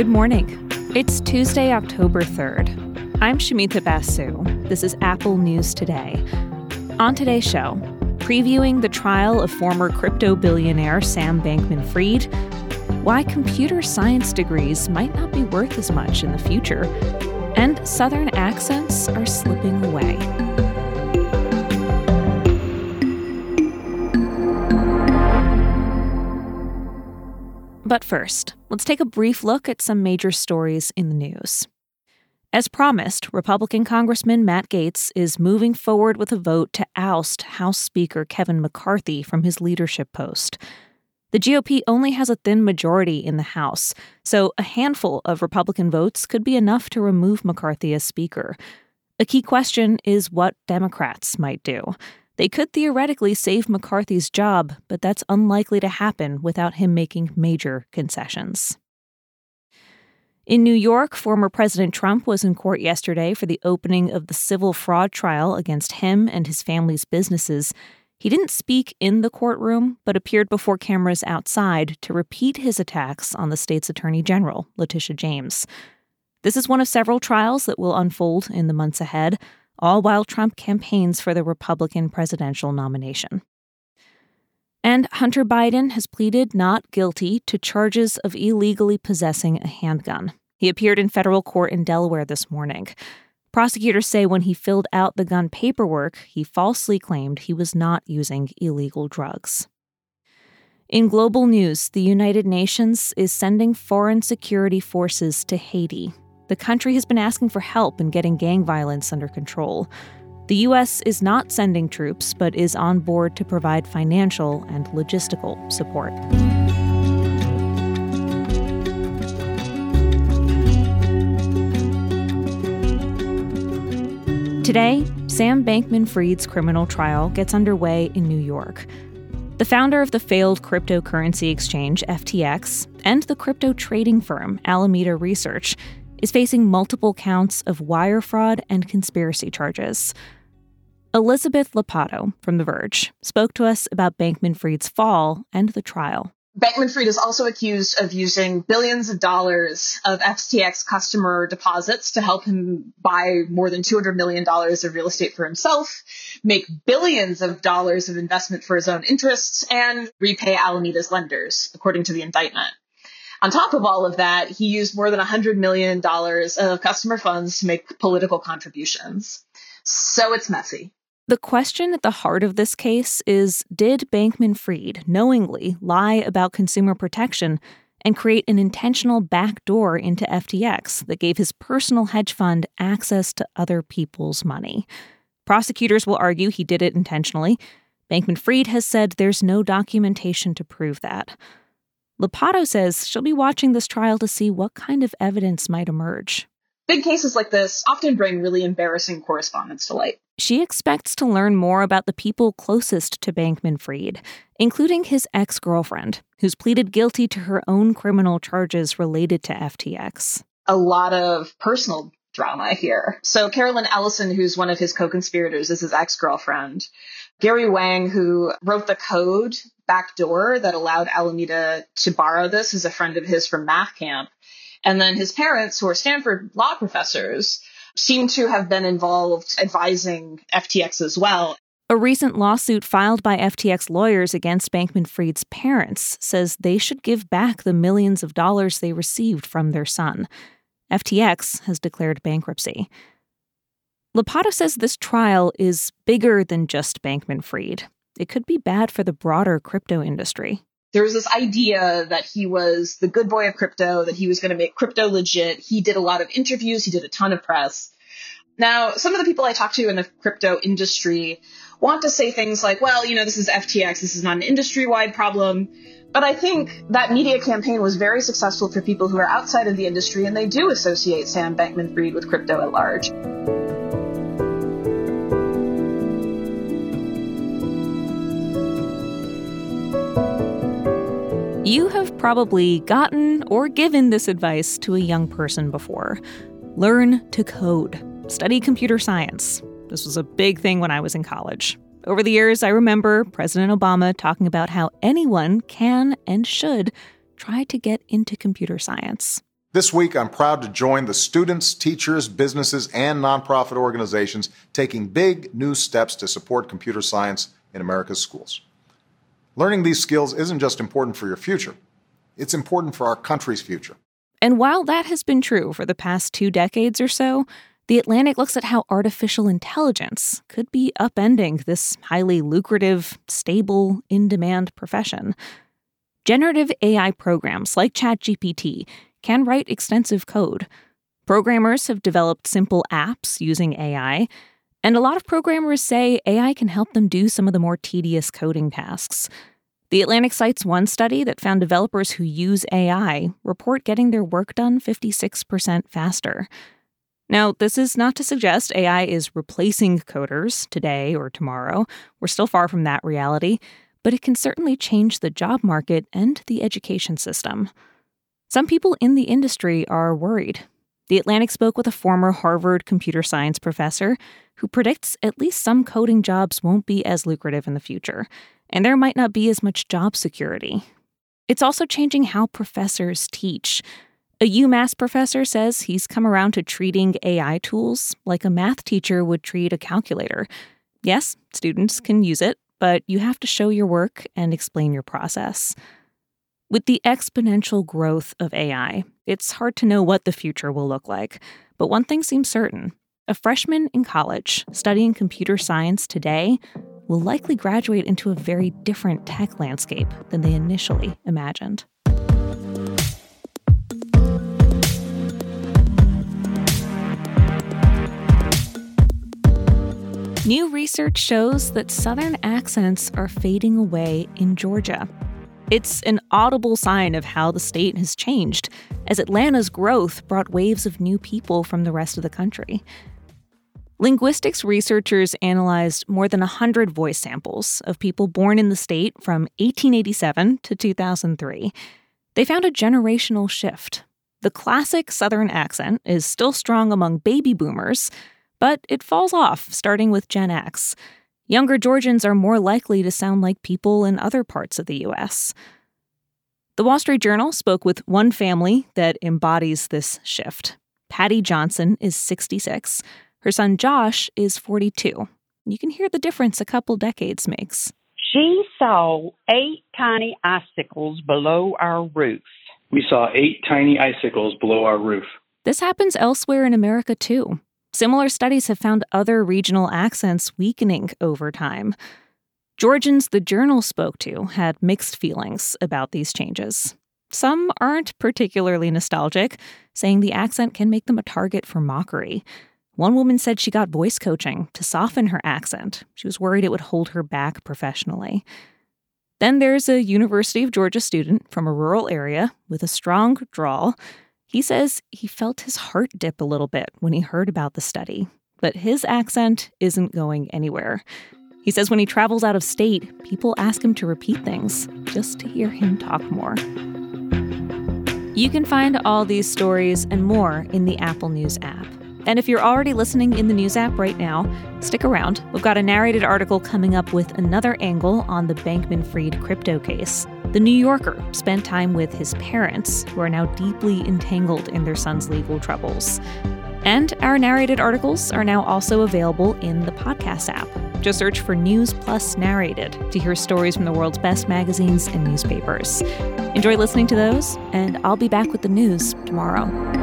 Good morning. It's Tuesday, October 3rd. I'm Shamita Basu. This is Apple News Today. On today's show, previewing the trial of former crypto billionaire Sam Bankman Fried, why computer science degrees might not be worth as much in the future, and Southern accents are slipping away. But first, let's take a brief look at some major stories in the news. As promised, Republican Congressman Matt Gaetz is moving forward with a vote to oust House Speaker Kevin McCarthy from his leadership post. The GOP only has a thin majority in the House, so a handful of Republican votes could be enough to remove McCarthy as Speaker. A key question is what Democrats might do. They could theoretically save McCarthy's job, but that's unlikely to happen without him making major concessions. In New York, former President Trump was in court yesterday for the opening of the civil fraud trial against him and his family's businesses. He didn't speak in the courtroom, but appeared before cameras outside to repeat his attacks on the state's attorney general, Letitia James. This is one of several trials that will unfold in the months ahead all while Trump campaigns for the Republican presidential nomination. And Hunter Biden has pleaded not guilty to charges of illegally possessing a handgun. He appeared in federal court in Delaware this morning. Prosecutors say when he filled out the gun paperwork, he falsely claimed he was not using illegal drugs. In global news, the United Nations is sending foreign security forces to Haiti the country has been asking for help in getting gang violence under control. The U.S. is not sending troops, but is on board to provide financial and logistical support. Today, Sam Bankman Fried's criminal trial gets underway in New York. The founder of the failed cryptocurrency exchange, FTX, and the crypto trading firm, Alameda Research, is facing multiple counts of wire fraud and conspiracy charges. Elizabeth Lopatto from The Verge spoke to us about Bankman Fried's fall and the trial. Bankman Fried is also accused of using billions of dollars of FTX customer deposits to help him buy more than $200 million of real estate for himself, make billions of dollars of investment for his own interests, and repay Alameda's lenders, according to the indictment. On top of all of that, he used more than $100 million of customer funds to make political contributions. So it's messy. The question at the heart of this case is Did Bankman Fried knowingly lie about consumer protection and create an intentional backdoor into FTX that gave his personal hedge fund access to other people's money? Prosecutors will argue he did it intentionally. Bankman Fried has said there's no documentation to prove that. Lopatto says she'll be watching this trial to see what kind of evidence might emerge. Big cases like this often bring really embarrassing correspondence to light. She expects to learn more about the people closest to Bankman Fried, including his ex girlfriend, who's pleaded guilty to her own criminal charges related to FTX. A lot of personal drama here. So, Caroline Ellison, who's one of his co conspirators, is his ex girlfriend. Gary Wang, who wrote the code backdoor that allowed Alameda to borrow this, is a friend of his from math camp. And then his parents, who are Stanford law professors, seem to have been involved advising FTX as well. A recent lawsuit filed by FTX lawyers against Bankman Fried's parents says they should give back the millions of dollars they received from their son. FTX has declared bankruptcy. Lopatto says this trial is bigger than just Bankman Fried. It could be bad for the broader crypto industry. There was this idea that he was the good boy of crypto, that he was going to make crypto legit. He did a lot of interviews, he did a ton of press. Now, some of the people I talk to in the crypto industry want to say things like, well, you know, this is FTX, this is not an industry wide problem. But I think that media campaign was very successful for people who are outside of the industry and they do associate Sam Bankman Fried with crypto at large. You have probably gotten or given this advice to a young person before. Learn to code, study computer science. This was a big thing when I was in college. Over the years, I remember President Obama talking about how anyone can and should try to get into computer science. This week, I'm proud to join the students, teachers, businesses, and nonprofit organizations taking big new steps to support computer science in America's schools. Learning these skills isn't just important for your future, it's important for our country's future. And while that has been true for the past two decades or so, The Atlantic looks at how artificial intelligence could be upending this highly lucrative, stable, in demand profession. Generative AI programs like ChatGPT can write extensive code. Programmers have developed simple apps using AI, and a lot of programmers say AI can help them do some of the more tedious coding tasks. The Atlantic cites one study that found developers who use AI report getting their work done 56% faster. Now, this is not to suggest AI is replacing coders today or tomorrow. We're still far from that reality, but it can certainly change the job market and the education system. Some people in the industry are worried. The Atlantic spoke with a former Harvard computer science professor who predicts at least some coding jobs won't be as lucrative in the future, and there might not be as much job security. It's also changing how professors teach. A UMass professor says he's come around to treating AI tools like a math teacher would treat a calculator. Yes, students can use it, but you have to show your work and explain your process. With the exponential growth of AI, it's hard to know what the future will look like. But one thing seems certain a freshman in college studying computer science today will likely graduate into a very different tech landscape than they initially imagined. New research shows that Southern accents are fading away in Georgia. It's an audible sign of how the state has changed, as Atlanta's growth brought waves of new people from the rest of the country. Linguistics researchers analyzed more than 100 voice samples of people born in the state from 1887 to 2003. They found a generational shift. The classic Southern accent is still strong among baby boomers, but it falls off starting with Gen X. Younger Georgians are more likely to sound like people in other parts of the U.S. The Wall Street Journal spoke with one family that embodies this shift. Patty Johnson is 66. Her son Josh is 42. You can hear the difference a couple decades makes. She saw eight tiny icicles below our roof. We saw eight tiny icicles below our roof. This happens elsewhere in America too. Similar studies have found other regional accents weakening over time. Georgians the journal spoke to had mixed feelings about these changes. Some aren't particularly nostalgic, saying the accent can make them a target for mockery. One woman said she got voice coaching to soften her accent. She was worried it would hold her back professionally. Then there's a University of Georgia student from a rural area with a strong drawl he says he felt his heart dip a little bit when he heard about the study, but his accent isn't going anywhere. He says when he travels out of state, people ask him to repeat things just to hear him talk more. You can find all these stories and more in the Apple News app. And if you're already listening in the news app right now, stick around. We've got a narrated article coming up with another angle on the Bankman Fried crypto case. The New Yorker spent time with his parents, who are now deeply entangled in their son's legal troubles. And our narrated articles are now also available in the podcast app. Just search for News Plus Narrated to hear stories from the world's best magazines and newspapers. Enjoy listening to those, and I'll be back with the news tomorrow.